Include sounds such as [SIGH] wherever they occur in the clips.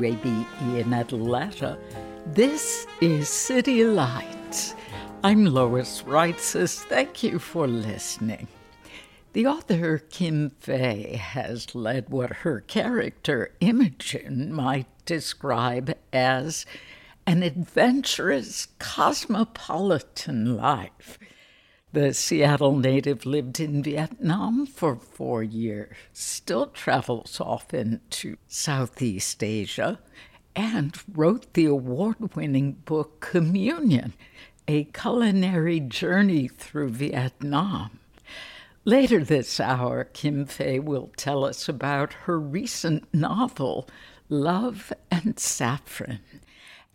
WABE in Atlanta, this is City Lights. I'm Lois Reitzes. Thank you for listening. The author Kim Fay has led what her character Imogen might describe as an adventurous cosmopolitan life. The Seattle native lived in Vietnam for four years, still travels often to Southeast Asia, and wrote the award winning book Communion A Culinary Journey Through Vietnam. Later this hour, Kim Fay will tell us about her recent novel, Love and Saffron,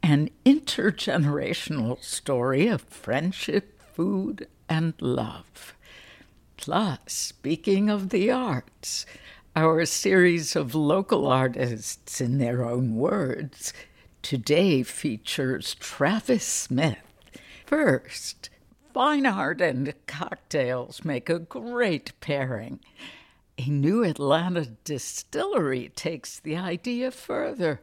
an intergenerational story of friendship, food, and love. Plus, speaking of the arts, our series of local artists in their own words today features Travis Smith. First, fine art and cocktails make a great pairing. A new Atlanta distillery takes the idea further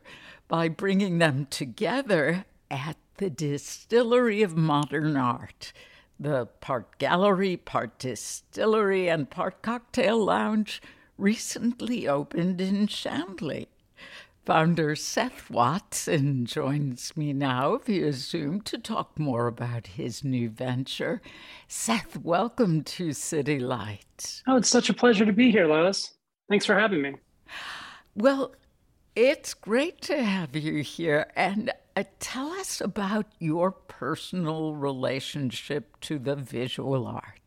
by bringing them together at the Distillery of Modern Art the part gallery, part distillery, and part cocktail lounge recently opened in Chamblee. Founder Seth Watson joins me now via Zoom to talk more about his new venture. Seth, welcome to City Lights. Oh, it's such a pleasure to be here, Lois. Thanks for having me. Well, it's great to have you here. And uh, tell us about your personal relationship to the visual art.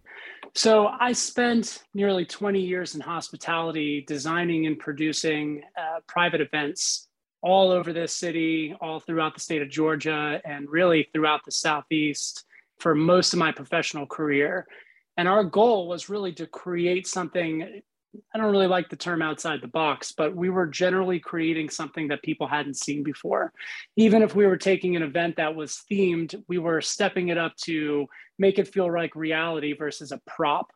So, I spent nearly 20 years in hospitality, designing and producing uh, private events all over this city, all throughout the state of Georgia, and really throughout the Southeast for most of my professional career. And our goal was really to create something I don't really like the term outside the box, but we were generally creating something that people hadn't seen before. Even if we were taking an event that was themed, we were stepping it up to make it feel like reality versus a prop.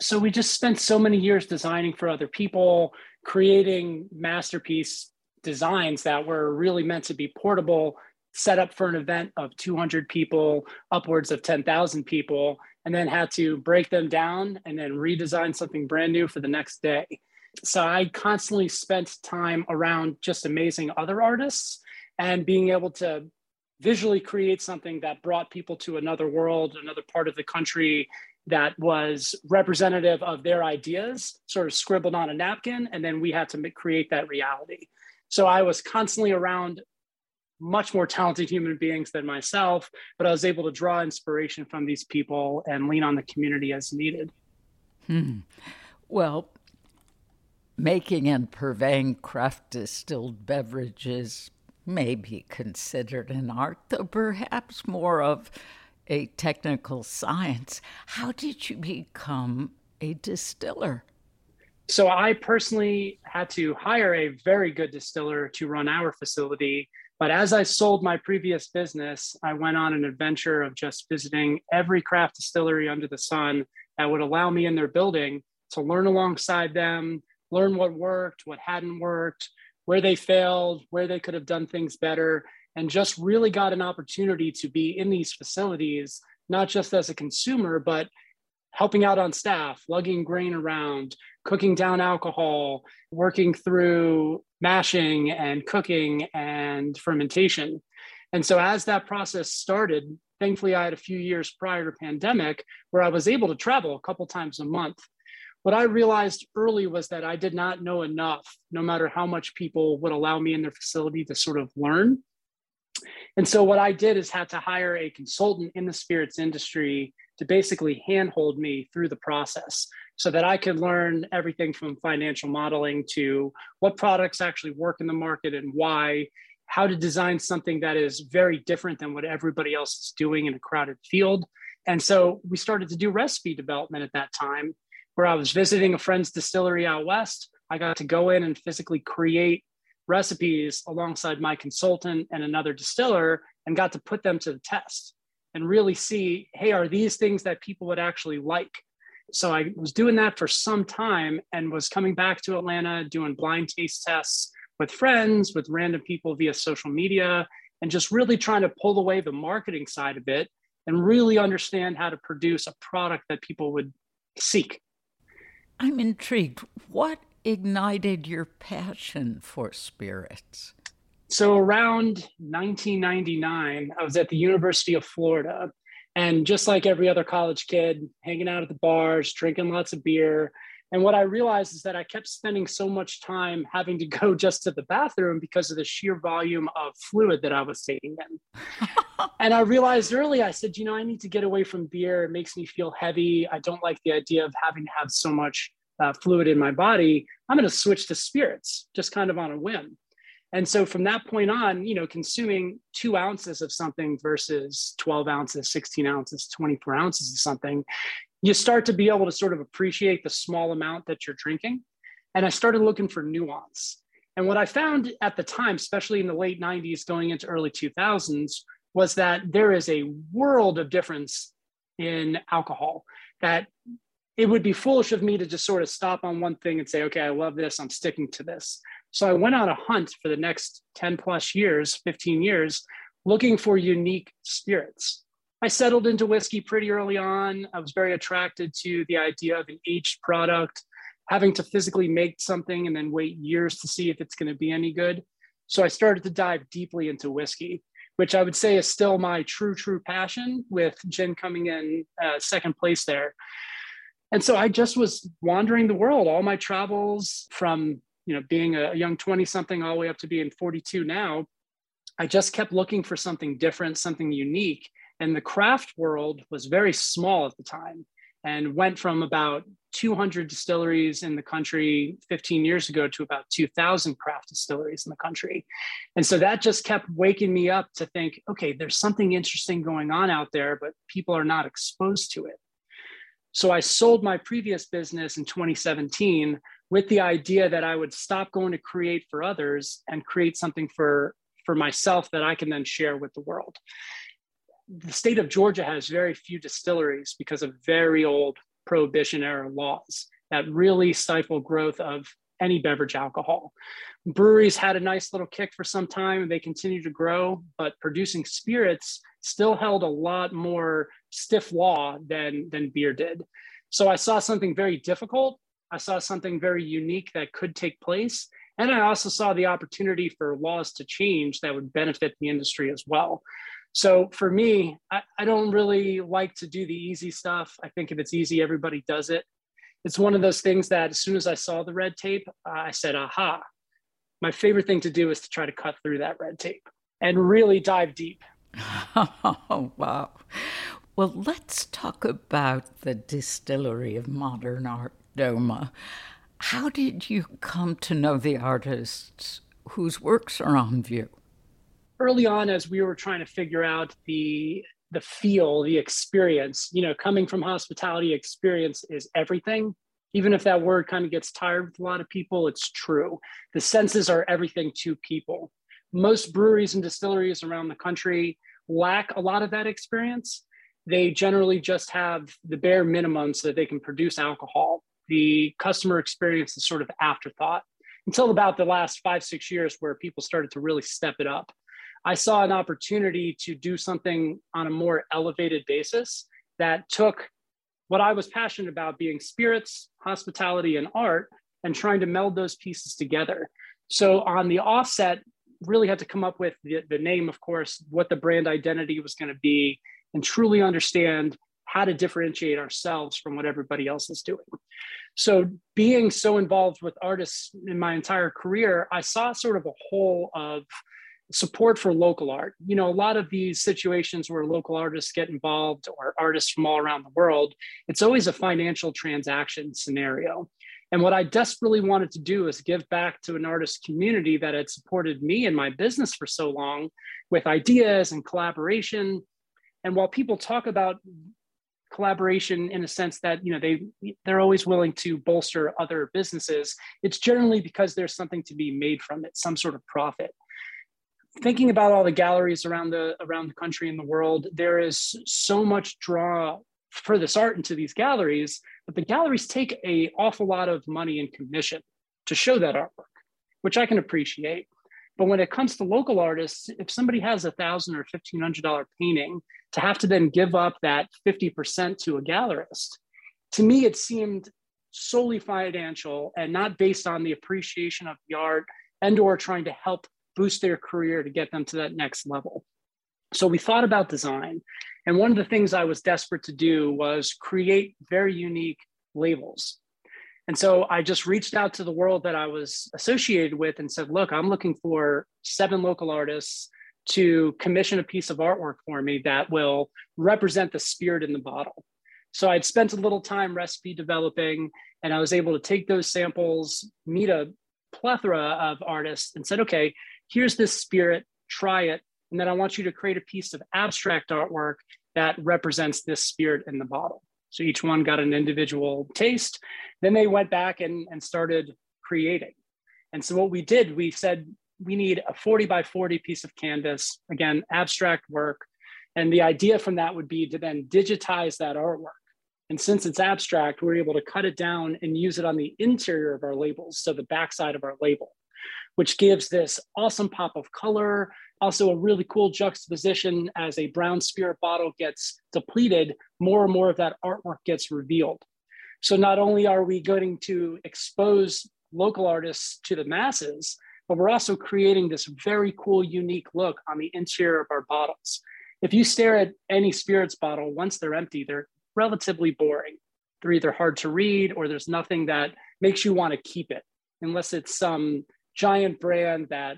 So we just spent so many years designing for other people, creating masterpiece designs that were really meant to be portable, set up for an event of 200 people, upwards of 10,000 people, and then had to break them down and then redesign something brand new for the next day. So I constantly spent time around just amazing other artists and being able to visually create something that brought people to another world, another part of the country that was representative of their ideas, sort of scribbled on a napkin, and then we had to create that reality. So I was constantly around much more talented human beings than myself, but I was able to draw inspiration from these people and lean on the community as needed. Hmm. Well, making and purveying craft distilled beverages may be considered an art, though perhaps more of a technical science. How did you become a distiller? So, I personally had to hire a very good distiller to run our facility but as I sold my previous business, I went on an adventure of just visiting every craft distillery under the sun that would allow me in their building to learn alongside them, learn what worked, what hadn't worked, where they failed, where they could have done things better, and just really got an opportunity to be in these facilities, not just as a consumer, but helping out on staff, lugging grain around, cooking down alcohol, working through mashing and cooking and fermentation. And so as that process started, thankfully I had a few years prior to pandemic where I was able to travel a couple times a month. What I realized early was that I did not know enough, no matter how much people would allow me in their facility to sort of learn. And so what I did is had to hire a consultant in the spirits industry to basically handhold me through the process so that I could learn everything from financial modeling to what products actually work in the market and why, how to design something that is very different than what everybody else is doing in a crowded field. And so we started to do recipe development at that time, where I was visiting a friend's distillery out west. I got to go in and physically create recipes alongside my consultant and another distiller and got to put them to the test and really see hey, are these things that people would actually like? So I was doing that for some time and was coming back to Atlanta, doing blind taste tests with friends, with random people via social media, and just really trying to pull away the marketing side of it and really understand how to produce a product that people would seek. I'm intrigued. What ignited your passion for spirits? So, around 1999, I was at the University of Florida and just like every other college kid, hanging out at the bars, drinking lots of beer. And what I realized is that I kept spending so much time having to [LAUGHS] go just to the bathroom because of the sheer volume of fluid that I was taking in. [LAUGHS] and I realized early, I said, you know, I need to get away from beer. It makes me feel heavy. I don't like the idea of having to have so much uh, fluid in my body. I'm going to switch to spirits just kind of on a whim. And so from that point on, you know, consuming two ounces of something versus 12 ounces, 16 ounces, 24 ounces of something, you start to be able to sort of appreciate the small amount that you're drinking. And I started looking for nuance. And what I found at the time, especially in the late 90s, going into early 2000s, was that there is a world of difference in alcohol that it would be foolish of me to just sort of stop on one thing and say, okay, I love this, I'm sticking to this. So I went on a hunt for the next 10 plus years, 15 years, looking for unique spirits. I settled into whiskey pretty early on. I was very attracted to the idea of an aged product, having to physically make something and then wait years to see if it's going to be any good. So I started to dive deeply into whiskey, which I would say is still my true, true passion, with gin coming in uh, second place there. And so I just was wandering the world, all my travels from you know, being a young 20 something all the way up to being 42 now, I just kept looking for something different, something unique. And the craft world was very small at the time and went from about 200 distilleries in the country 15 years ago to about 2,000 craft distilleries in the country. And so that just kept waking me up to think, okay, there's something interesting going on out there, but people are not exposed to it. So I sold my previous business in 2017 with the idea that I would stop going to create for others and create something for for myself that I can then share with the world. The state of Georgia has very few distilleries because of very old prohibition era laws that really stifle growth of any beverage alcohol. Breweries had a nice little kick for some time and they continue to grow, but producing spirits still held a lot more stiff law than, than beer did. So I saw something very difficult I saw something very unique that could take place. And I also saw the opportunity for laws to change that would benefit the industry as well. So for me, I, I, don't really like to do the easy stuff. I think if it's easy, everybody does it. It's one of those things that as soon as I saw the red tape, uh, I said, aha, my favorite thing to do is to try to cut through that red tape and really dive deep. [LAUGHS] Oh, wow. Well, let's talk about the distillery of modern art Doma. How did you come to know the artists whose works are on view? Early on, as we were trying to figure out the the feel, the experience, you know, coming from hospitality, experience is everything. Even if that word kind of gets tired with a lot of people, it's true. The senses are everything to people. Most breweries and distilleries around the country lack a lot of that experience. They generally just have the bare minimum so that they can produce alcohol the customer experience is sort of afterthought until about the last five, six years where people started to really step it up. I saw an opportunity to do something on a more elevated basis that took what I was passionate about being spirits, hospitality, and art, and trying to meld those pieces together. So on the offset, really had to come up with the, the name, of course, what the brand identity was going to be, and truly understand how to differentiate ourselves from what everybody else is doing. So, being so involved with artists in my entire career, I saw sort of a whole of support for local art. You know, a lot of these situations where local artists get involved or artists from all around the world, it's always a financial transaction scenario. And what I desperately wanted to do is give back to an artist community that had supported me and my business for so long with ideas and collaboration. And while people talk about collaboration in a sense that you know they they're always willing to bolster other businesses. It's generally because there's something to be made from it some sort of profit. Thinking about all the galleries around the around the country and the world there is so much draw for this art into these galleries but the galleries take a awful lot of money in commission to show that artwork which i can appreciate. But when it comes to local artists if somebody has a thousand or fifteen hundred dollar painting to have to then give up that 50% to a gallerist to me it seemed solely financial and not based on the appreciation of the art and or trying to help boost their career to get them to that next level. So we thought about design. And one of the things I was desperate to do was create very unique labels. And so I just reached out to the world that I was associated with and said, look, I'm looking for seven local artists to commission a piece of artwork for me that will represent the spirit in the bottle. So I'd spent a little time recipe developing, and I was able to take those samples, meet a plethora of artists, and said, okay, here's this spirit, try it. And then I want you to create a piece of abstract artwork that represents this spirit in the bottle. So each one got an individual taste. Then they went back and, and started creating. And so what we did, we said, we need a 40 by 40 piece of canvas, again, abstract work. And the idea from that would be to then digitize that artwork. And since it's abstract, we're able to cut it down and use it on the interior of our labels, so the backside of our label which gives this awesome pop of color. Also, a really cool juxtaposition as a brown spirit bottle gets depleted, more and more of that artwork gets revealed. So, not only are we going to expose local artists to the masses, but we're also creating this very cool, unique look on the interior of our bottles. If you stare at any spirits bottle, once they're empty, they're relatively boring. They're either hard to read or there's nothing that makes you want to keep it, unless it's some giant brand that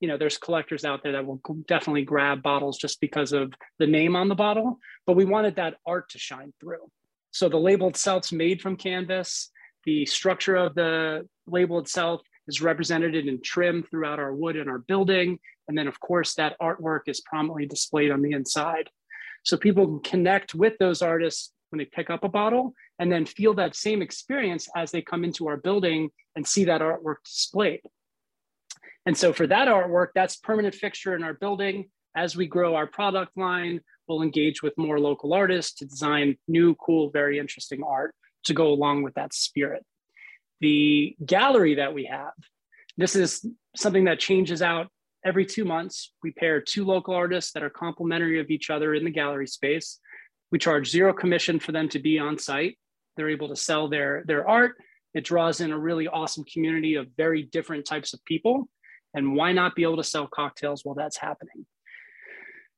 you know there's collectors out there that will definitely grab bottles just because of the name on the bottle but we wanted that art to shine through so the label itself's made from canvas the structure of the label itself is represented in trim throughout our wood in our building and then of course that artwork is prominently displayed on the inside so people can connect with those artists when they pick up a bottle and then feel that same experience as they come into our building and see that artwork displayed and so for that artwork, that's permanent fixture in our building. As we grow our product line, we'll engage with more local artists to design new, cool, very interesting art to go along with that spirit. The gallery that we have, this is something that changes out every two months. We pair two local artists that are complementary of each other in the gallery space. We charge zero commission for them to be on site. They're able to sell their, their art. It draws in a really awesome community of very different types of people and why not be able to sell cocktails while that's happening?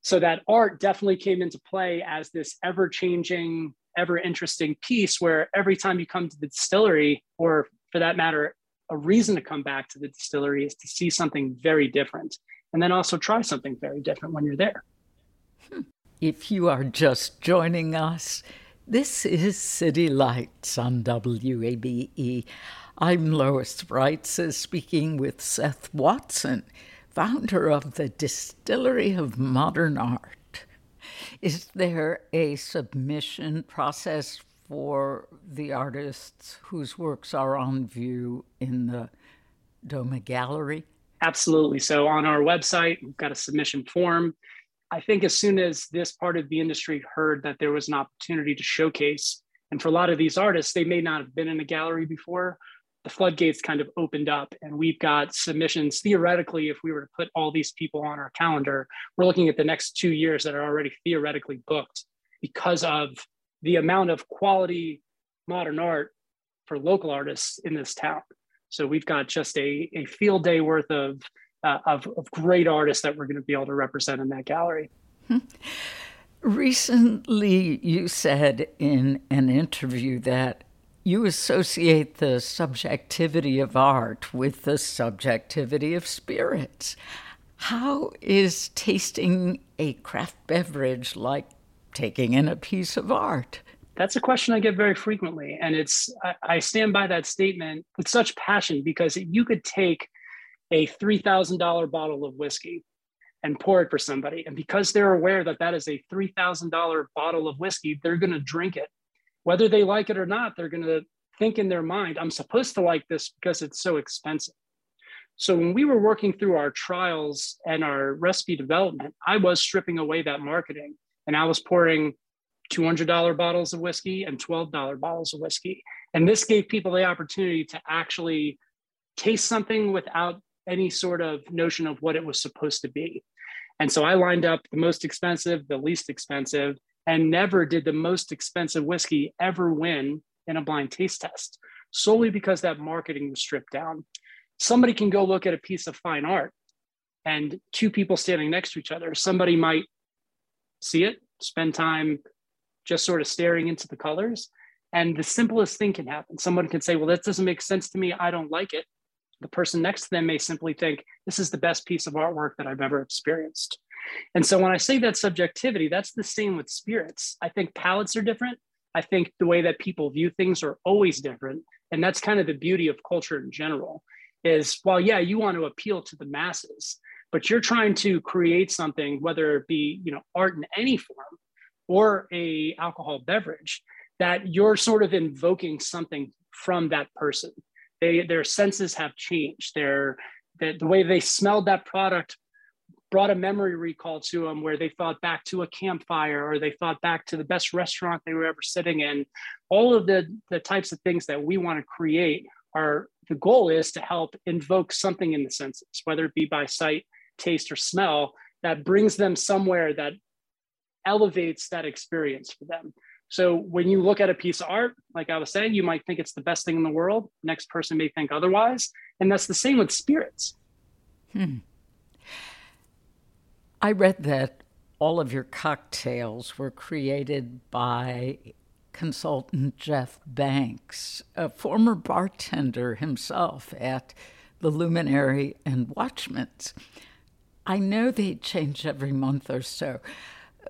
So that art definitely came into play as this ever changing, ever interesting piece where every time you come to the distillery, or for that matter, a reason to come back to the distillery is to see something very different and then also try something very different when you're there. Hmm. If you are just joining us, this is City Lights on WABE. I'm Lois Reitzes uh, speaking with Seth Watson, founder of the Distillery of Modern Art. Is there a submission process for the artists whose works are on view in the Doma Gallery? Absolutely. So on our website, we've got a submission form. I think as soon as this part of the industry heard that there was an opportunity to showcase, and for a lot of these artists, they may not have been in a gallery before, the floodgates kind of opened up and we've got submissions theoretically if we were to put all these people on our calendar we're looking at the next two years that are already theoretically booked because of the amount of quality modern art for local artists in this town. So we've got just a, a field day worth of, uh, of, of great artists that we're going to be able to represent in that gallery. [LAUGHS] Recently, you said in an interview that you associate the subjectivity of art with the subjectivity of spirits. How is tasting a craft beverage like taking in a piece of art? That's a question I get very frequently. And it's, I, stand by that statement with such passion because you could take a $3,000 bottle of whiskey and pour it for somebody. And because they're aware that that is a $3,000 bottle of whiskey, they're going to drink it. Whether they like it or not, they're going to think in their mind, I'm supposed to like this because it's so expensive. So when we were working through our trials and our recipe development, I was stripping away that marketing and I was pouring $200 bottles of whiskey and $12 bottles of whiskey. And this gave people the opportunity to actually taste something without any sort of notion of what it was supposed to be. And so I lined up the most expensive, the least expensive, and never did the most expensive whiskey ever win in a blind taste test, solely because that marketing was stripped down. Somebody can go look at a piece of fine art and two people standing next to each other. Somebody might see it, spend time just sort of staring into the colors. And the simplest thing can happen. Someone can say, Well, that doesn't make sense to me. I don't like it. The person next to them may simply think, This is the best piece of artwork that I've ever experienced. And so when I say that subjectivity, that's the same with spirits. I think palates are different. I think the way that people view things are always different. And that's kind of the beauty of culture in general is while, yeah, you want to appeal to the masses, but you're trying to create something, whether it be, you know, art in any form or a alcohol beverage, that you're sort of invoking something from that person. They, their senses have changed. Their, the, the way they smelled that product brought a memory recall to them where they thought back to a campfire or they thought back to the best restaurant they were ever sitting in. All of the, the types of things that we want to create are the goal is to help invoke something in the senses, whether it be by sight, taste, or smell, that brings them somewhere that elevates that experience for them. So when you look at a piece of art, like I was saying, you might think it's the best thing in the world. Next person may think otherwise. And that's the same with spirits. Hmm. I read that all of your cocktails were created by consultant Jeff Banks, a former bartender himself at the Luminary and Watchman's. I know they change every month or so,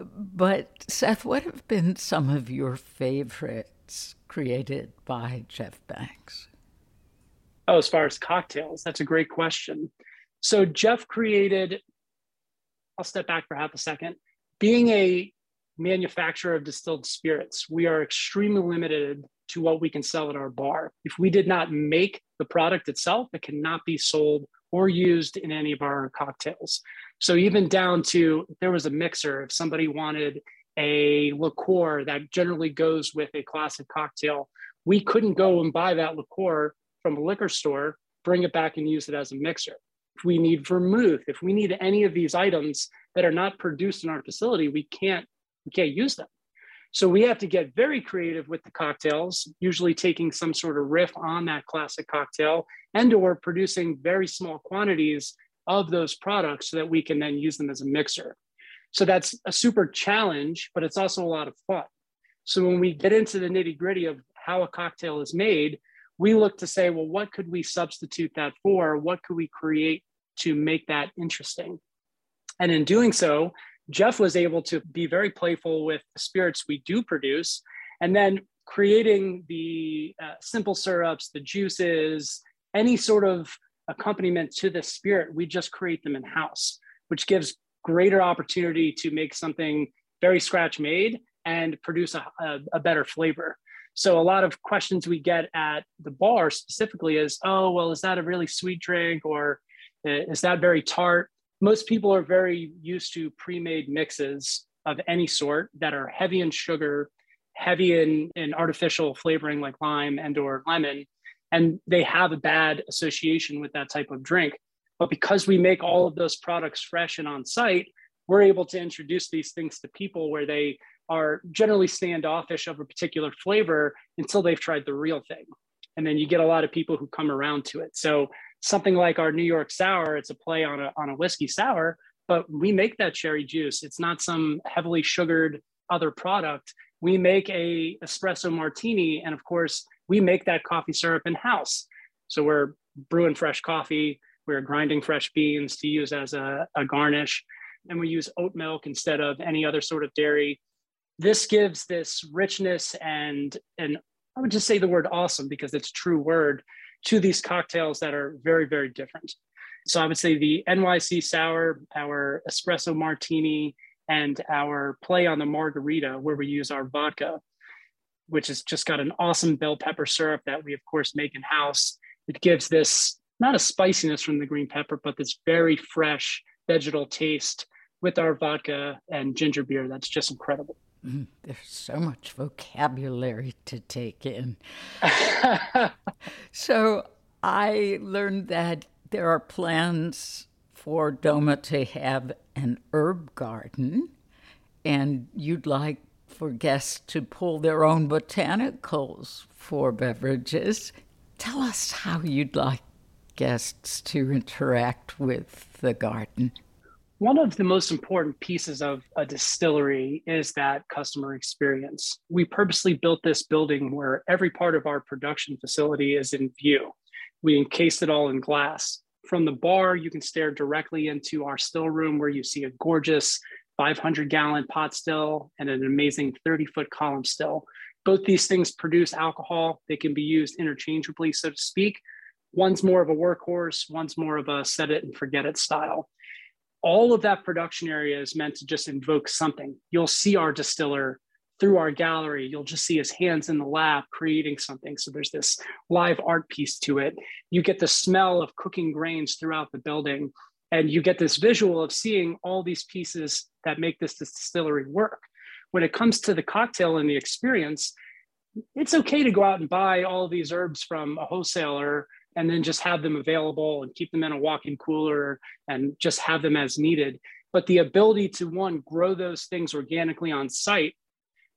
but Seth, what have been some of your favorites created by Jeff Banks? Oh, as far as cocktails, that's a great question. So Jeff created, I'll step back for half a second. Being a manufacturer of distilled spirits, we are extremely limited to what we can sell at our bar. If we did not make the product itself, it cannot be sold or used in any of our cocktails. So even down to there was a mixer, if somebody wanted a liqueur that generally goes with a classic cocktail, we couldn't go and buy that liqueur from a liquor store, bring it back and use it as a mixer. If we need vermouth, if we need any of these items that are not produced in our facility, we can't we can't use them. So we have to get very creative with the cocktails, usually taking some sort of riff on that classic cocktail and or producing very small quantities of those products so that we can then use them as a mixer. So that's a super challenge, but it's also a lot of fun. So when we get into the nitty gritty of how a cocktail is made, we look to say, well, what could we substitute that for? What could we create to make that interesting? And in doing so, Jeff was able to be very playful with the spirits we do produce, and then creating the uh, simple syrups, the juices, any sort of accompaniment to the spirit, we just create them in house, which gives greater opportunity to make something very scratch made and produce a, a, a better flavor. So a lot of questions we get at the bar specifically is, oh, well, is that a really sweet drink or uh, is that very tart? most people are very used to pre-made mixes of any sort that are heavy in sugar heavy in, in artificial flavoring like lime and or lemon and they have a bad association with that type of drink but because we make all of those products fresh and on site we're able to introduce these things to people where they are generally standoffish of a particular flavor until they've tried the real thing. And then you get a lot of people who come around to it. So something like our New York sour, it's a play on a, on a whiskey sour, but we make that cherry juice. It's not some heavily sugared other product. We make a espresso martini. And of course, we make that coffee syrup in house. So we're brewing fresh coffee, we're grinding fresh beans to use as a, a garnish, and we use oat milk instead of any other sort of dairy. This gives this richness and, and I would just say the word awesome because it's true word to these cocktails that are very, very different. So I would say the NYC sour, our espresso martini, and our play on the margarita, where we use our vodka, which has just got an awesome bell pepper syrup that we, of course, make in house. It gives this not a spiciness from the green pepper, but this very fresh vegetal taste with our vodka and ginger beer. That's just incredible. Mm, there's so much vocabulary to take in. [LAUGHS] so I learned that there are plans for Doma to have an herb garden, and you'd like for guests to pull their own botanicals for beverages. Tell us how you'd like guests to interact with the garden. One of the most important pieces of a distillery is that customer experience. We purposely built this building where every part of our production facility is in view. We encased it all in glass. From the bar, you can stare directly into our still room where you see a gorgeous 500 gallon pot still and an amazing 30 foot column still. Both these things produce alcohol. They can be used interchangeably, so to speak. One's more of a workhorse, one's more of a set it and forget it style all of that production area is meant to just invoke something. You'll see our distiller through our gallery. You'll just see his hands in the lab creating something. So there's this live art piece to it. You get the smell of cooking grains throughout the building. And you get this visual of seeing all these pieces that make this distillery work. When it comes to the cocktail and the experience, it's okay to go out and buy all these herbs from a wholesaler and then just have them available and keep them in a walk-in cooler and just have them as needed. But the ability to one grow those things organically on site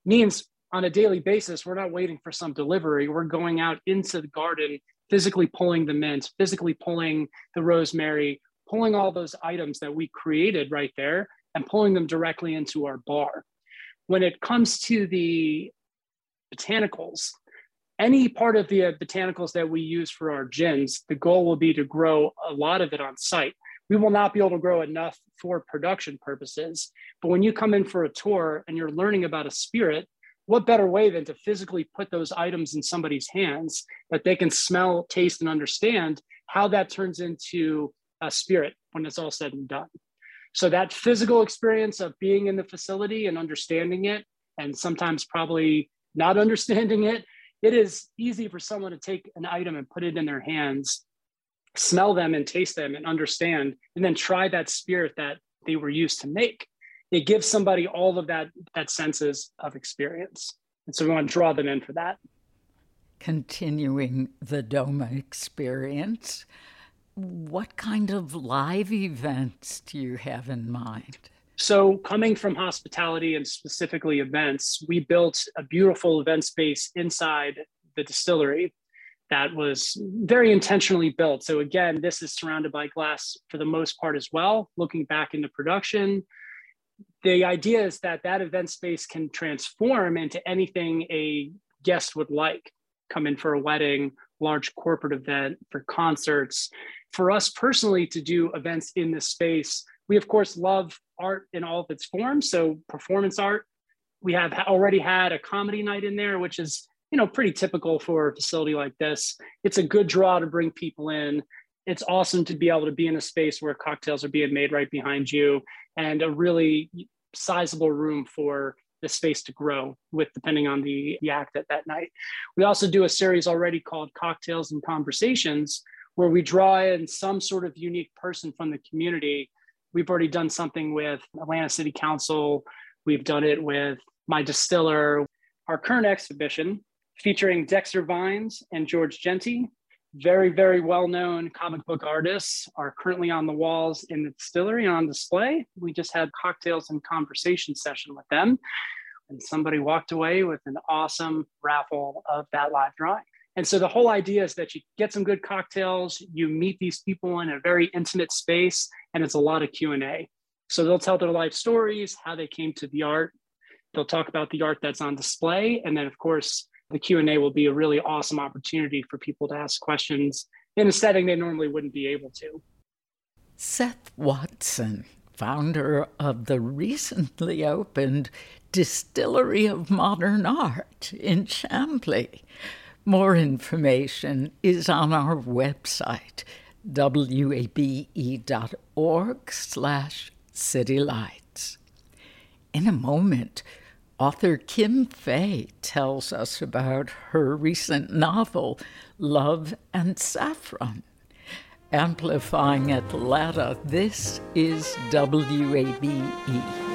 means on a daily basis we're not waiting for some delivery. We're going out into the garden physically pulling the mint physically pulling the rosemary pulling all those items that we created right there and pulling them directly into our bar. When it comes to the botanicals any part of the uh, botanicals that we use for our gins, the goal will be to grow a lot of it on site. We will not be able to grow enough for production purposes. But when you come in for a tour and you're learning about a spirit, what better way than to physically put those items in somebody's hands that they can smell, taste, and understand how that turns into a spirit when it's all said and done. So that physical experience of being in the facility and understanding it, and sometimes probably not [LAUGHS] understanding it, it is easy for someone to take an item and put it in their hands, smell them and taste them and understand, and then try that spirit that they were used to make. It gives somebody all of that that senses of experience. And so we want to draw them in for that. Continuing the Doma experience, what kind of live events do you have in mind? So, coming from hospitality and specifically events, we built a beautiful event space inside the distillery that was very intentionally built. So, again, this is surrounded by glass for the most part as well. Looking back into production, the idea is that that event space can transform into anything a guest would like. Come in for a wedding, large corporate event, for concerts. For us personally to do events in this space, we of course love art in all of its forms. So performance art, we have already had a comedy night in there, which is you know pretty typical for a facility like this. It's a good draw to bring people in. It's awesome to be able to be in a space where cocktails are being made right behind you, and a really sizable room for the space to grow with depending on the, the act at that night. We also do a series already called Cocktails and Conversations, where we draw in some sort of unique person from the community We've already done something with Atlanta City Council. We've done it with my distiller. Our current exhibition featuring Dexter Vines and George Jeanty, very, very well known comic book artists, are currently on the walls in the distillery on display. We just had cocktails and conversation session with them. And somebody walked away with an awesome raffle of that live drawing. And so the whole idea is that you get some good cocktails, you meet these people in a very intimate space, and it's a lot of Q&A. So they'll tell their life stories, how they came to the art. They'll talk about the art that's on display, and then of course, the Q&A will be a really awesome opportunity for people to ask questions in a setting they normally wouldn't be able to. Seth Watson, founder of the recently opened Distillery of Modern Art in Chamblee. More information is on our website, wabe.org slash citylights. In a moment, author Kim Fay tells us about her recent novel, Love and Saffron. Amplifying Atlanta, this is WABE.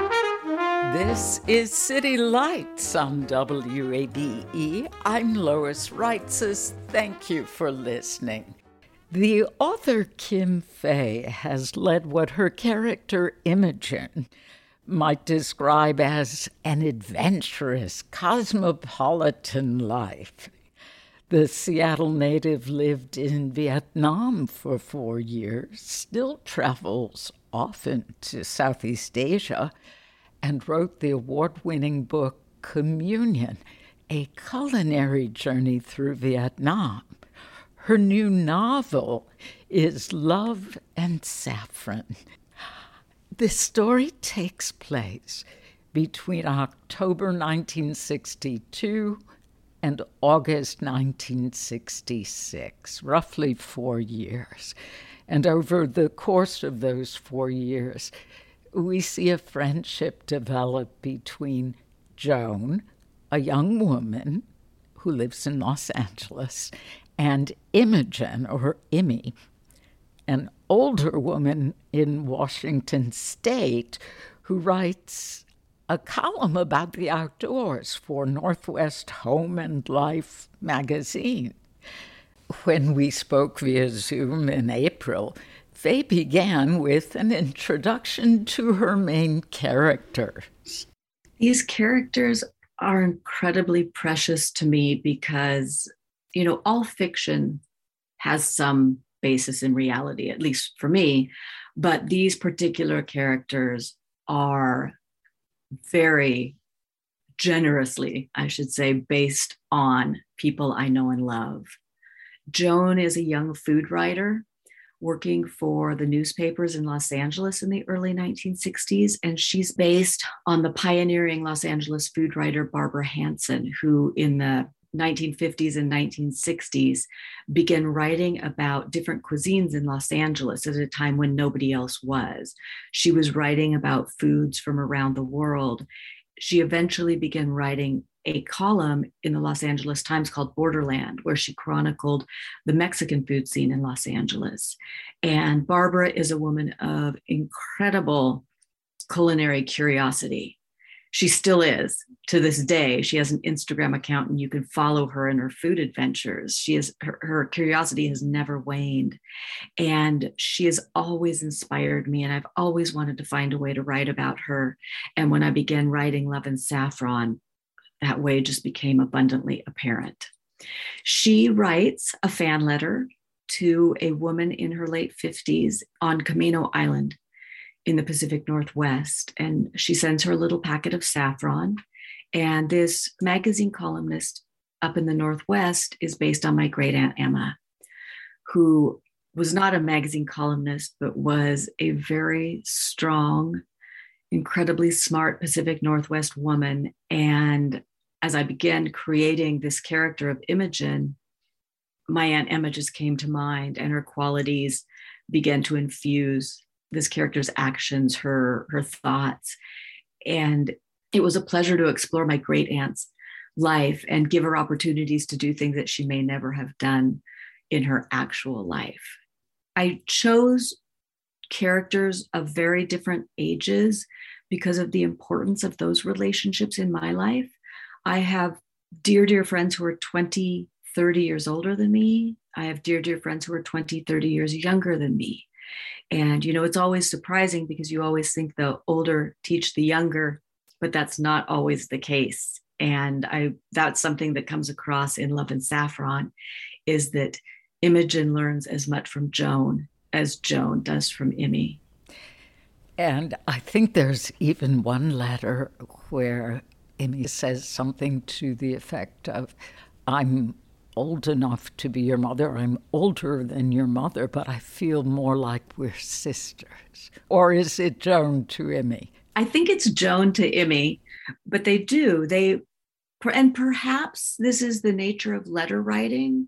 This is City Lights on WABE. I'm Lois Reitzes. Thank you for listening. The author Kim Fay has led what her character Imogen might describe as an adventurous, cosmopolitan life. The Seattle native lived in Vietnam for four years, still travels often to Southeast Asia and wrote the award winning book Communion A Culinary Journey Through Vietnam. Her new novel is Love and Saffron. The story takes place between October 1962 and August 1966, roughly four years. And over the course of those four years, we see a friendship develop between Joan, a young woman who lives in Los Angeles, and Imogen, or Immy, an older woman in Washington State who writes a column about the outdoors for Northwest Home and Life magazine. When we spoke via Zoom in April, they began with an introduction to her main characters. These characters are incredibly precious to me because, you know, all fiction has some basis in reality, at least for me. But these particular characters are very generously, I should say, based on people I know and love. Joan is a young food writer working for the newspapers in Los Angeles in the early 1960s. And she's based on the pioneering Los Angeles food writer Barbara Hansen, who in the 1950s and 1960s began writing about different cuisines in Los Angeles at a time when nobody else was. She was writing about foods from around the world. She eventually began writing a column in the Los Angeles Times called Borderland, where she chronicled the Mexican food scene in Los Angeles. And Barbara is a woman of incredible culinary curiosity. She still is to this day. She has an Instagram account and you can follow her in her food adventures. She is her, her curiosity has never waned. And she has always inspired me. And I've always wanted to find a way to write about her. And when I began writing Love and Saffron, that way just became abundantly apparent. She writes a fan letter to a woman in her late 50s on Camano Island in the Pacific Northwest. And she sends her a little packet of saffron. And this magazine columnist up in the Northwest is based on my great aunt Emma, who was not a magazine columnist, but was a very strong, incredibly smart Pacific Northwest woman. And as I began creating this character of Imogen, my Aunt Emma just came to mind, and her qualities began to infuse this character's actions, her, her thoughts. And it was a pleasure to explore my great aunt's life and give her opportunities to do things that she may never have done in her actual life. I chose characters of very different ages because of the importance of those relationships in my life. I have dear, dear friends who are 20, 30 years older than me. I have dear, dear friends who are 20, 30 years younger than me. And, you know, it's always surprising because you always think the older teach the younger, but that's not always the case. And I that's something that comes across in Love and Saffron is that Imogen learns as much from Joan as Joan does from Emmy. And I think there's even one letter where Emmy says something to the effect of, I'm old enough to be your mother. I'm older than your mother, but I feel more like we're sisters. Or is it Joan to Emmy? I think it's Joan to Emmy, but they do. They and perhaps this is the nature of letter writing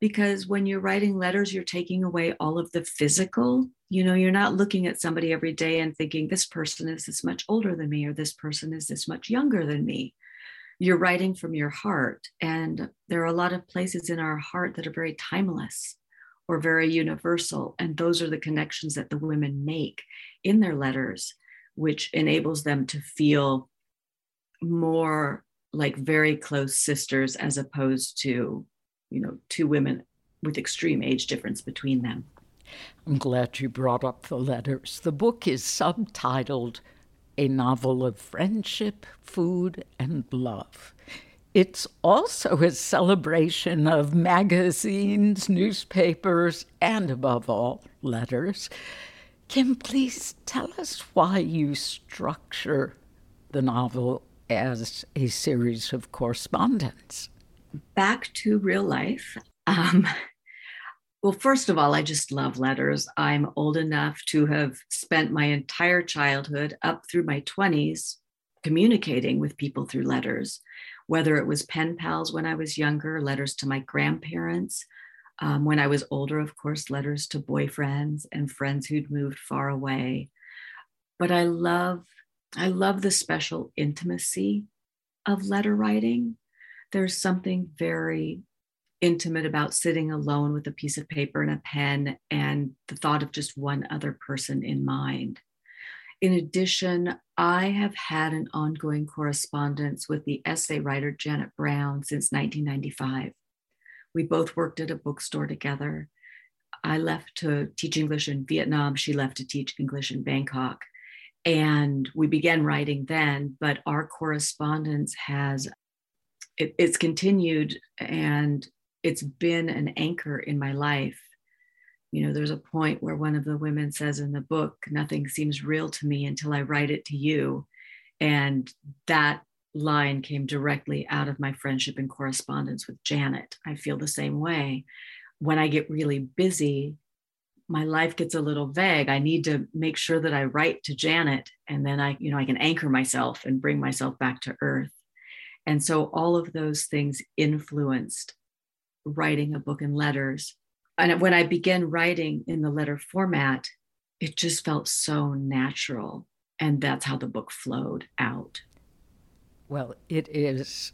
because when you're writing letters you're taking away all of the physical you know you're not looking at somebody every day and thinking this person is this much older than me or this person is this much younger than me. You're writing from your heart and there are a lot of places in our heart that are very timeless or very universal and those are the connections that the women make in their letters which enables them to feel more like very close sisters as opposed to you know two women with extreme age difference between them i'm glad you brought up the letters the book is subtitled a novel of friendship food and love it's also a celebration of magazines, newspapers, and above all, letters. Kim, please tell us why you structure the novel as a series of correspondence. Back to real life. Um, well, first of all, I just love letters. I'm old enough to have spent my entire childhood up through my 20s communicating with people through letters, whether it was pen pals when I was younger, letters to my grandparents. Um, when I was older, of course, letters to boyfriends and friends who'd moved far away. But I love I love the special intimacy of letter writing. There's something very intimate about sitting alone with a piece of paper and a pen and the thought of just one other person in mind. In addition, I have had an ongoing correspondence with the essay writer Janet Brown since 1995. We both worked at a bookstore together. I left to teach English in Vietnam. She left to teach English in Bangkok and we began writing then but our correspondence has it, it's continued and it's been an anchor in my life. You know there's a point where one of the women says in the book nothing seems real to me until i write it to you. And that line came directly out of my friendship and correspondence with janet. I feel the same way. When i get really busy my life gets a little vague. I need to make sure that i write to janet and then i you know i can anchor myself and bring myself back to earth. And so all of those things influenced writing a book in letters. And when i began writing in the letter format it just felt so natural. And that's how the book flowed out. Well it is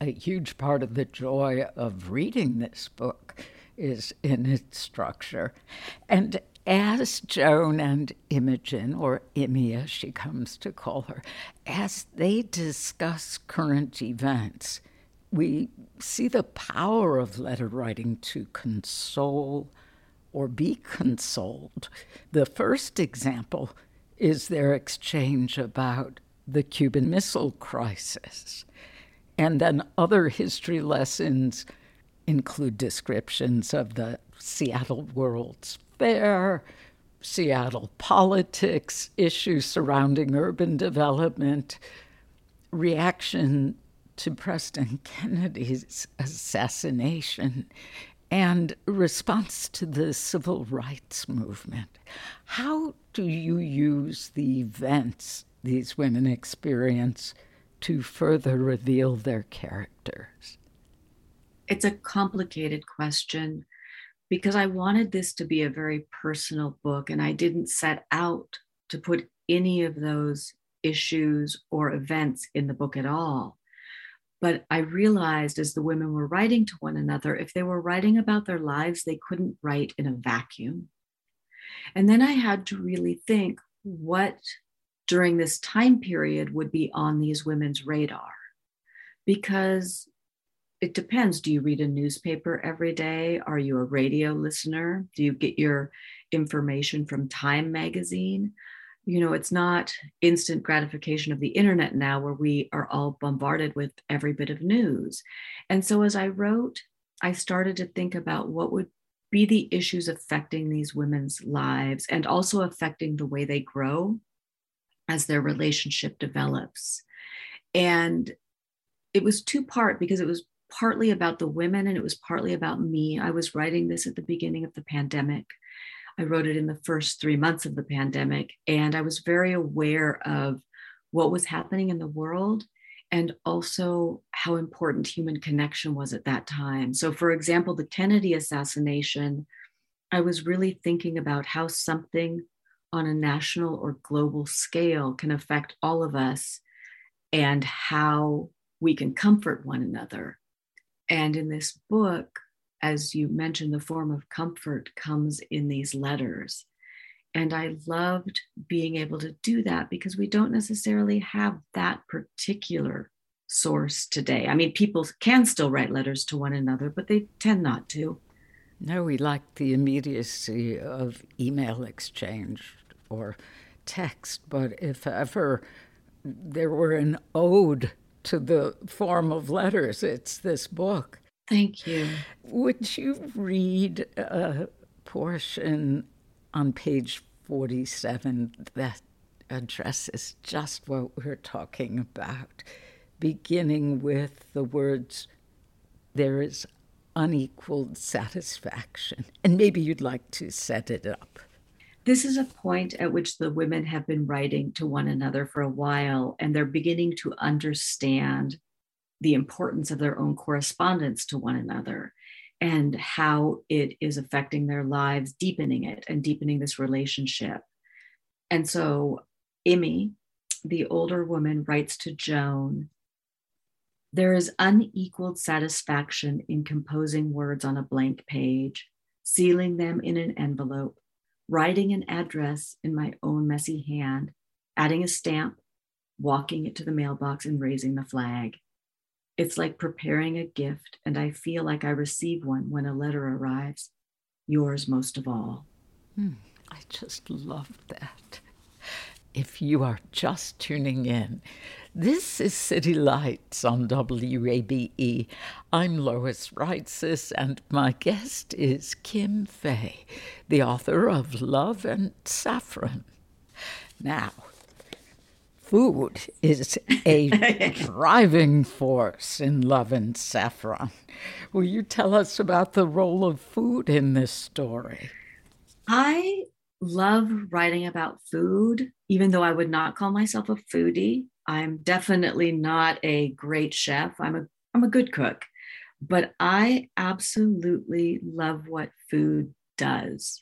a huge part of the joy of reading this book is in its structure. And as Joan and Imogen, or as she comes to call her, as they discuss current events, we see the power of letter writing to console or be consoled. The first example is their exchange about the Cuban Missile Crisis, and then other history lessons include descriptions of the Seattle World's Fair, Seattle politics, issues surrounding urban development, reaction to President [LAUGHS] Kennedy's assassination and response to the civil rights movement. How do you use the events these women experience to further reveal their characters? It's a complicated question because I wanted this to be a very personal book, and I didn't set out to put any of those issues or events in the book at all. But I realized as the women were writing to one another, if they were writing about their lives, they couldn't write in a vacuum. And then I had to really think what during this time period would be on these women's radar. Because it depends. Do you read a newspaper every day? Are you a radio listener? Do you get your information from Time magazine? You know, it's not instant gratification of the internet now where we are all bombarded with every bit of news. And so as I wrote, I started to think about what would be the issues affecting these women's lives and also affecting the way they grow as their relationship develops. And it was two part because it was partly about the women and it was partly about me. I was writing this at the beginning of the pandemic. I wrote it in the first three months of the pandemic, and I was very aware of what was happening in the world and also how important human connection was at that time. So, for example, the Kennedy assassination, I was really thinking about how something on a national or global scale can affect all of us and how we can comfort one another. And in this book, as you mentioned, the form of comfort comes in these letters. And I loved being able to do that because we don't necessarily have that particular source today. I mean, people can still write letters to one another, but they tend not to. No, we like the immediacy of email exchange or text, but if ever there were an ode to the form of letters. It's this book. Thank you. Would you read a portion on page 47 that addresses just what we're talking about, beginning with the words, There is unequaled satisfaction? And maybe you'd like to set it up. This is a point at which the women have been writing to one another for a while, and they're beginning to understand the importance of their own correspondence to one another and how it is affecting their lives, deepening it and deepening this relationship. And so, Emmy, the older woman, writes to Joan There is unequaled satisfaction in composing words on a blank page, sealing them in an envelope writing an address in my own messy hand, adding a stamp, walking it to the mailbox, and raising the flag. It's like preparing a gift, and I feel like I receive one when a letter arrives. Yours most of all. Hmm, I just love that. If you are just tuning in, this is City Lights on WABE. I'm Lois Reitzes, and my guest is Kim Fay, the author of Love and Saffron. Now, food is a [LAUGHS] driving force in Love and Saffron. Will you tell us about the role of food in this story? I love writing about food, even though I would not call myself a foodie. I'm definitely not a great chef. I'm a I'm a good cook, but I absolutely love what food does.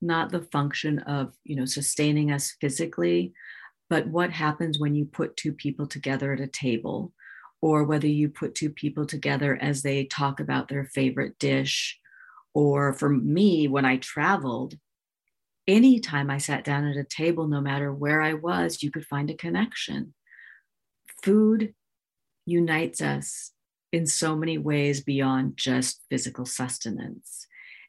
Not the function of, you know, sustaining us physically, but what happens when you put two people together at a table? Or whether you put two people together as they talk about their favorite dish? Or for me when I traveled anytime I sat down at a table, no matter where I was, you could find a connection. Food unites us in so many ways beyond just physical sustenance.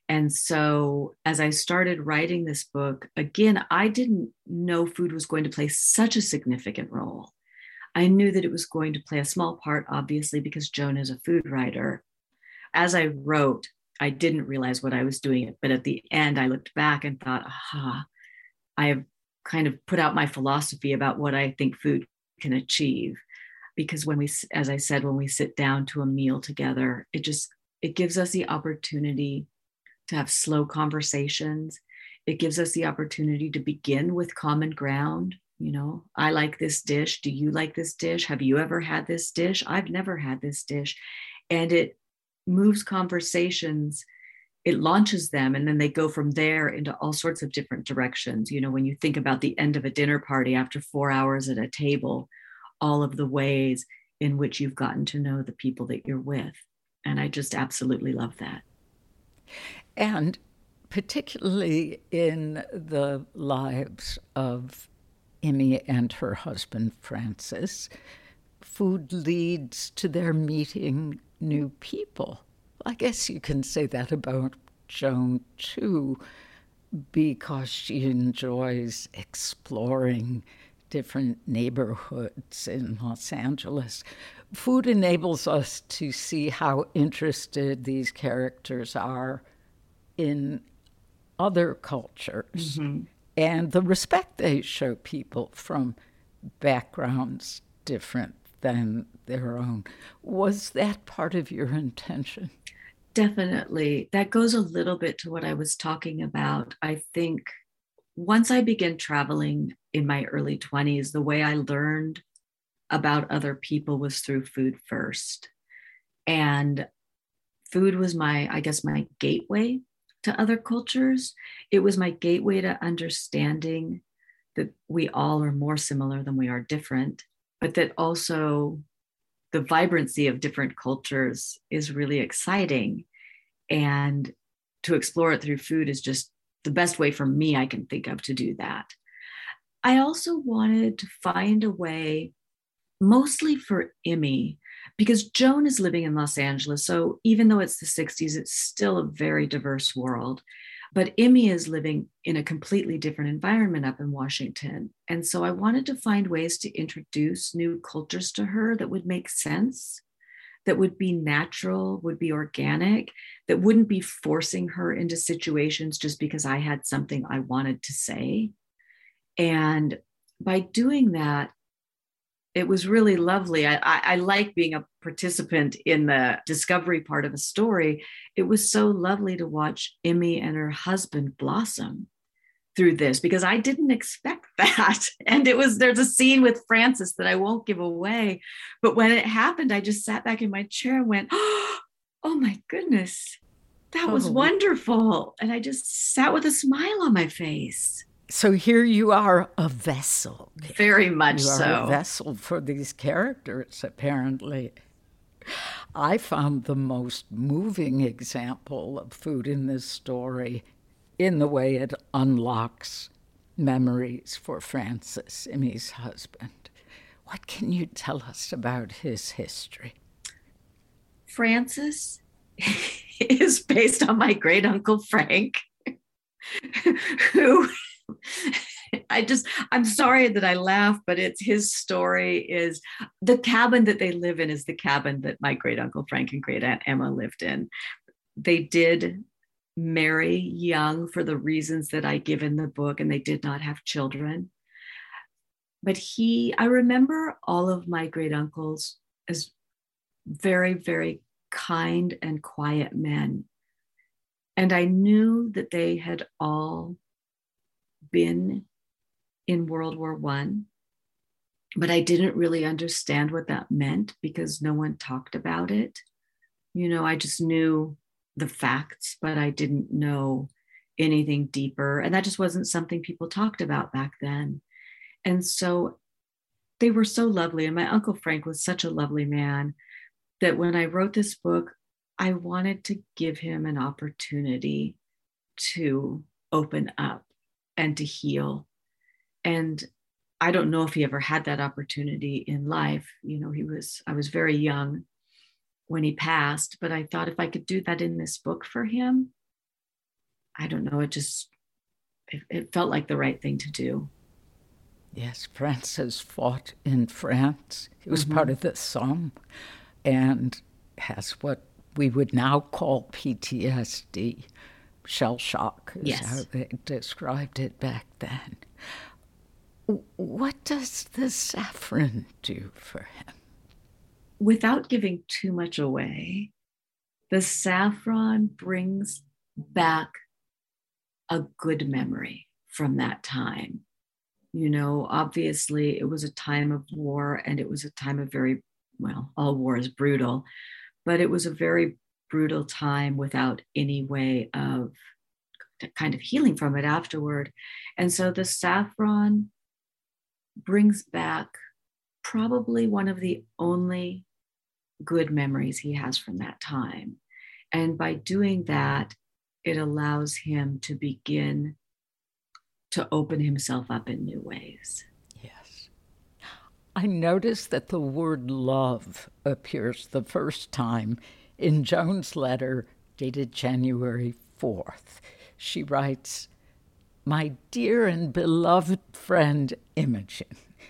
And so, as I started writing this book, again, I didn't know food was going to play such a significant role. I knew that it was going to play a small part, obviously, because Joan is a food writer. As I wrote, I didn't realize what I was doing, but at the end, I looked back and thought, aha, I have kind of put out my philosophy about what I think food can achieve because when we as i said when we sit down to a meal together it just it gives us the opportunity to have slow conversations. It gives us the opportunity to begin with common ground you know. I like this dish. Do you like this dish? Have you ever had this dish? I've never had this dish. And it moves conversations. It launches them and then they go from there into all sorts of different directions. You know when you think about the end of a dinner party after 4 hours at a table all of the ways in which you've gotten to know the people that you're with. And i just absolutely love that and particularly in the lives of Emmy and her husband Francis, food leads to their meeting new people. I guess you can say that about Joan too, because she enjoys exploring different neighborhoods in Los Angeles. Food enables us to see how interested these characters are in other cultures mm-hmm. and the respect they show people from backgrounds different than their own. Was that part of your intention? Definitely. That goes a little bit to what I was talking about. I think once I began traveling in my early 20s, the way I learned about other people was through food first. And food was my, I guess, my gateway to other cultures. It was my gateway to understanding that we all are more similar than we are different, but that also the vibrancy of different cultures is really exciting. And to explore it through food is just the best way for me I can think of to do that. I also wanted to find a way, mostly for Emmy, because Joan is living in Los Angeles. So even though it's the 60s, it's still a very diverse world. But Emmy is living in a completely different environment up in Washington. And so I wanted to find ways to introduce new cultures to her that would make sense, that would be natural, would be organic, that wouldn't be forcing her into situations just because I had something I wanted to say. And by doing that, it was really lovely. I, I, I, like being a participant in the discovery part of a story. It was so lovely to watch Emmy and her husband blossom through this because I didn't expect [LAUGHS] that. And it was there's a scene with Francis that I won't give away. But when it happened, I just sat back in my chair and went, [GASPS] Oh my goodness, that was oh. wonderful. And I just sat with a smile on my face. So here you are, a vessel. Very much you so. a vessel for these characters, apparently. I found the most moving example of food in this story in the way it unlocks memories for Francis, Emmy's husband. What can you tell us about his history? Francis [LAUGHS] is based on my great uncle Frank, [LAUGHS] who [LAUGHS] I just, I'm sorry that I laugh, but it's his story is the cabin that they live in is the cabin that my great uncle Frank and great aunt Emma lived in. They did marry young for the reasons that I give in the book, and they did not have children. But he, I remember all of my great uncles as very, very kind and quiet men. And I knew that they had all been in World War One, but I didn't really understand what that meant because no one talked about it. You know, I just knew the facts, but I didn't know anything deeper. And that just wasn't something people talked about back then. And so they were so lovely. And my Uncle Frank was such a lovely man that when I wrote this book, I wanted to give him an opportunity to open up and to heal. And I don't know if he ever had that opportunity in life. You know, he was, I was very young when he passed, but I thought if I could do that in this book for him, I don't know, it just, it, it felt like the right thing to do. Yes, Francis fought in France. He was mm-hmm. part of the Somme and has what we would now call PTSD shell shock, is yes. how they described it back then. What does the saffron do for him? without giving too much away, the saffron brings back a good memory from that time. You know, obviously, it was a time of war and it was a time of very, well, all war is brutal, but it was a very brutal time without any way of kind of healing from it afterward. And so the saffron brings back probably one of the only good memories he has from that time. And by doing that, it allows him to begin to open himself up in new ways. Yes. I noticed that the word love appears the first time in Joan's letter dated January 4th. She writes, My dear and beloved friend Imogen.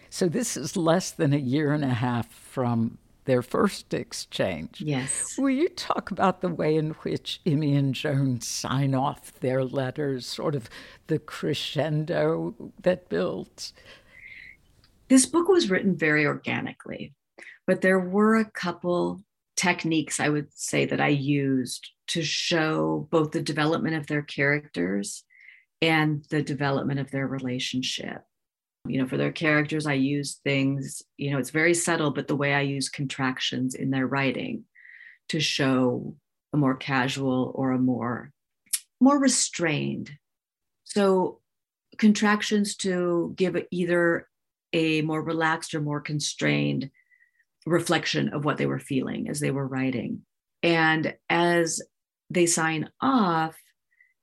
So this is less than a year and a half from their first exchange. Yes. Will you talk about the way in which Emmy and Joan sign off their letters, sort of the crescendo that builds? This book was written very organically, but there were a couple techniques I would say that I used to show both the development of their characters and the development of their relationship. You know for their characters i use things you know it's very subtle but the way i use contractions in their writing to show a more casual or a more more restrained. So contractions to give either a more relaxed or more constrained reflection of what they were feeling as they were writing and as they sign off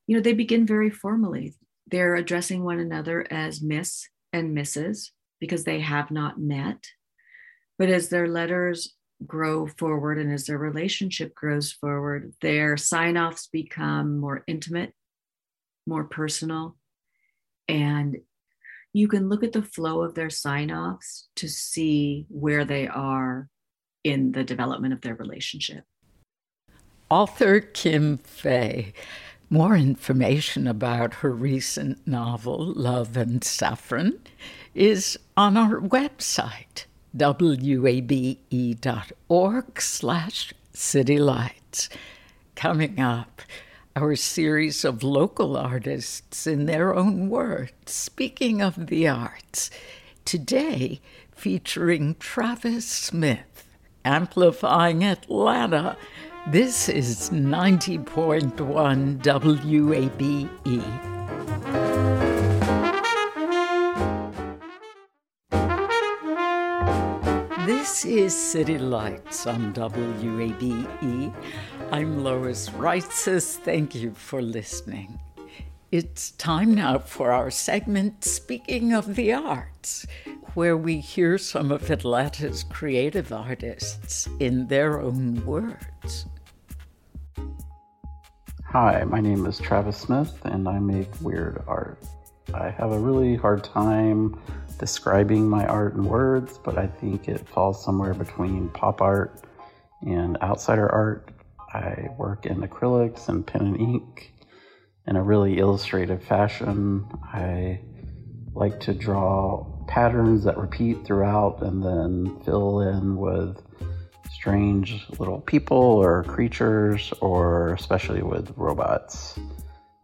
you know they begin very formally they're addressing one another as miss and Mrs. because they have not met. But as their letters grow forward and as their relationship grows forward, their sign offs become more intimate, more personal. And you can look at the flow of their sign offs to see where they are in the development of their relationship. Author Kim Fay more information about her recent novel, Love and Saffron, is on our website, wabe.org slash citylights. Coming up, our series of local artists in their own words, speaking of the arts. Today, featuring Travis Smith, amplifying Atlanta this is 90.1 WABE. This is City Lights on WABE. I'm Lois Reitzes. Thank you for listening. It's time now for our segment Speaking of the Arts where we hear some of Atlanta's creative artists in their own words. Hi, my name is Travis Smith, and I make weird art. I have a really hard time describing my art in words, but I think it falls somewhere between pop art and outsider art. I work in acrylics and pen and ink in a really illustrative fashion. I like to draw patterns that repeat throughout and then fill in with strange little people or creatures, or especially with robots.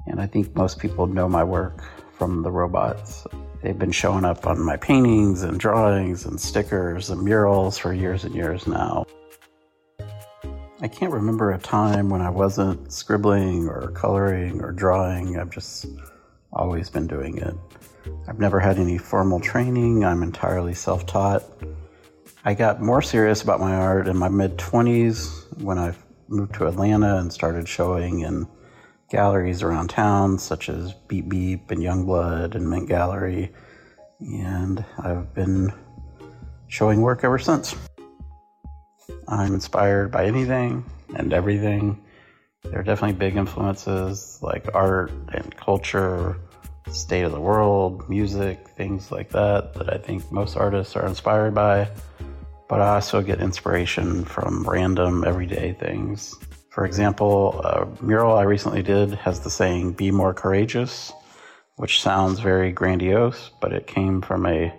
And I think most people know my work from the robots. They've been showing up on my paintings and drawings and stickers and murals for years and years now. I can't remember a time when I wasn't scribbling or coloring or drawing. I've just always been doing it. I've never had any formal training, I'm entirely self taught. I got more serious about my art in my mid 20s when I moved to Atlanta and started showing in galleries around town, such as Beep Beep and Youngblood and Mint Gallery. And I've been showing work ever since. I'm inspired by anything and everything. There are definitely big influences like art and culture state of the world, music, things like that, that I think most artists are inspired by. But I also get inspiration from random everyday things. For example, a mural I recently did has the saying, be more courageous, which sounds very grandiose, but it came from a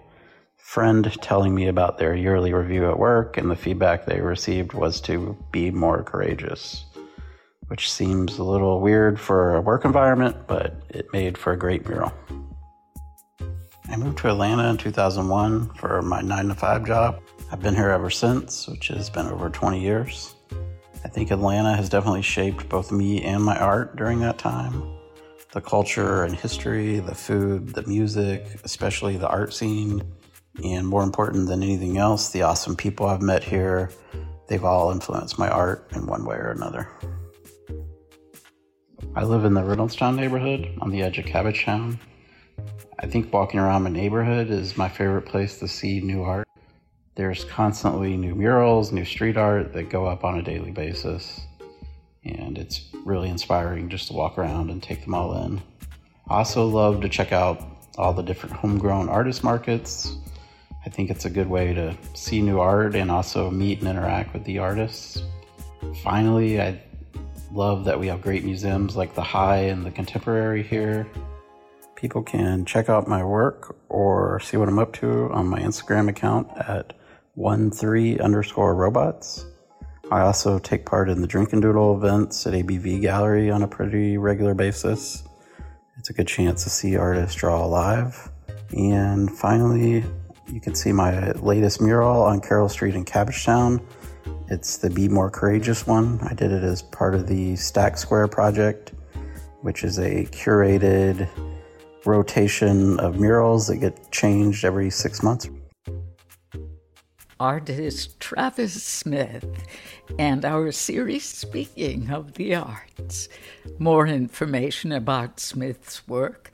friend telling me about their yearly review at work, and the feedback they received was to be more courageous, which seems a little weird for a work environment, but it made for a great mural. I moved to Atlanta in 2001 for my 9 to 5 job. I've been here ever since, which has been over 20 years. I think Atlanta has definitely shaped both me and my art during that time. The culture and history, the food, the music, especially the art scene, and more important than anything else, the awesome people I've met here. They've all influenced my art in one way or another. I live in the Reynoldstown neighborhood on the edge of Cabbagetown. I think walking around my neighborhood is my favorite place to see new art. There's constantly new murals, new street art that go up on a daily basis. And it's really inspiring just to walk around and take them all in. I also love to check out all the different homegrown artist markets. I think it's a good way to see new art and also meet and interact with the artists. Finally, I love that we have great museums like the High and the Contemporary here. People can check out my work or see what I'm up to on my Instagram account at one three underscore robots. I also take part in the Drink and Doodle events at ABV Gallery on a pretty regular basis. It's a good chance to see artists draw live. And finally, you can see my latest mural on Carroll Street in Cabbagetown. It's the Be More Courageous one. I did it as part of the Stack Square project, which is a curated rotation of murals that get changed every six months artist Travis Smith and our series Speaking of the Arts. More information about Smith's work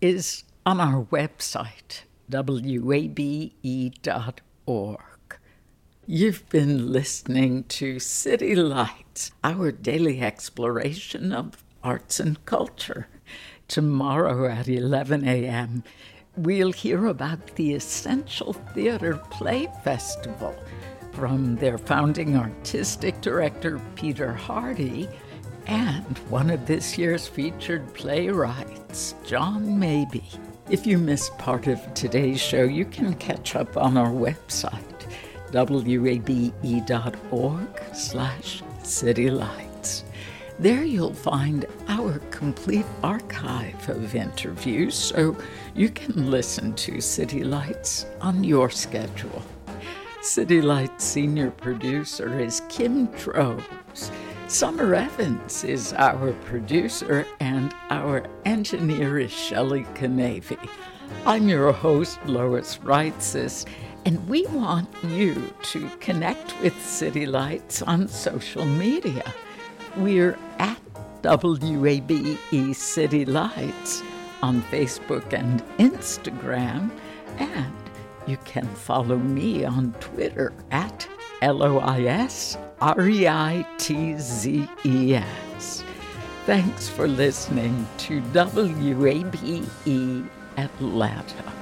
is on our website, wabe.org. You've been listening to City Lights, our daily exploration of arts and culture. Tomorrow at 11 a.m., we'll hear about the Essential Theater Play Festival from their founding artistic director, Peter Hardy, and one of this year's featured playwrights, John Mabie. If you missed part of today's show, you can catch up on our website, wabe.org slash citylight. There you'll find our complete archive of interviews so you can listen to City Lights on your schedule. City Lights senior producer is Kim Drobes. Summer Evans is our producer, and our engineer is Shelley Canavy. I'm your host, Lois Reitzes, and we want you to connect with City Lights on social media. We're at WABE City Lights on Facebook and Instagram, and you can follow me on Twitter at L O I S R E I T Z E S. Thanks for listening to WABE Atlanta.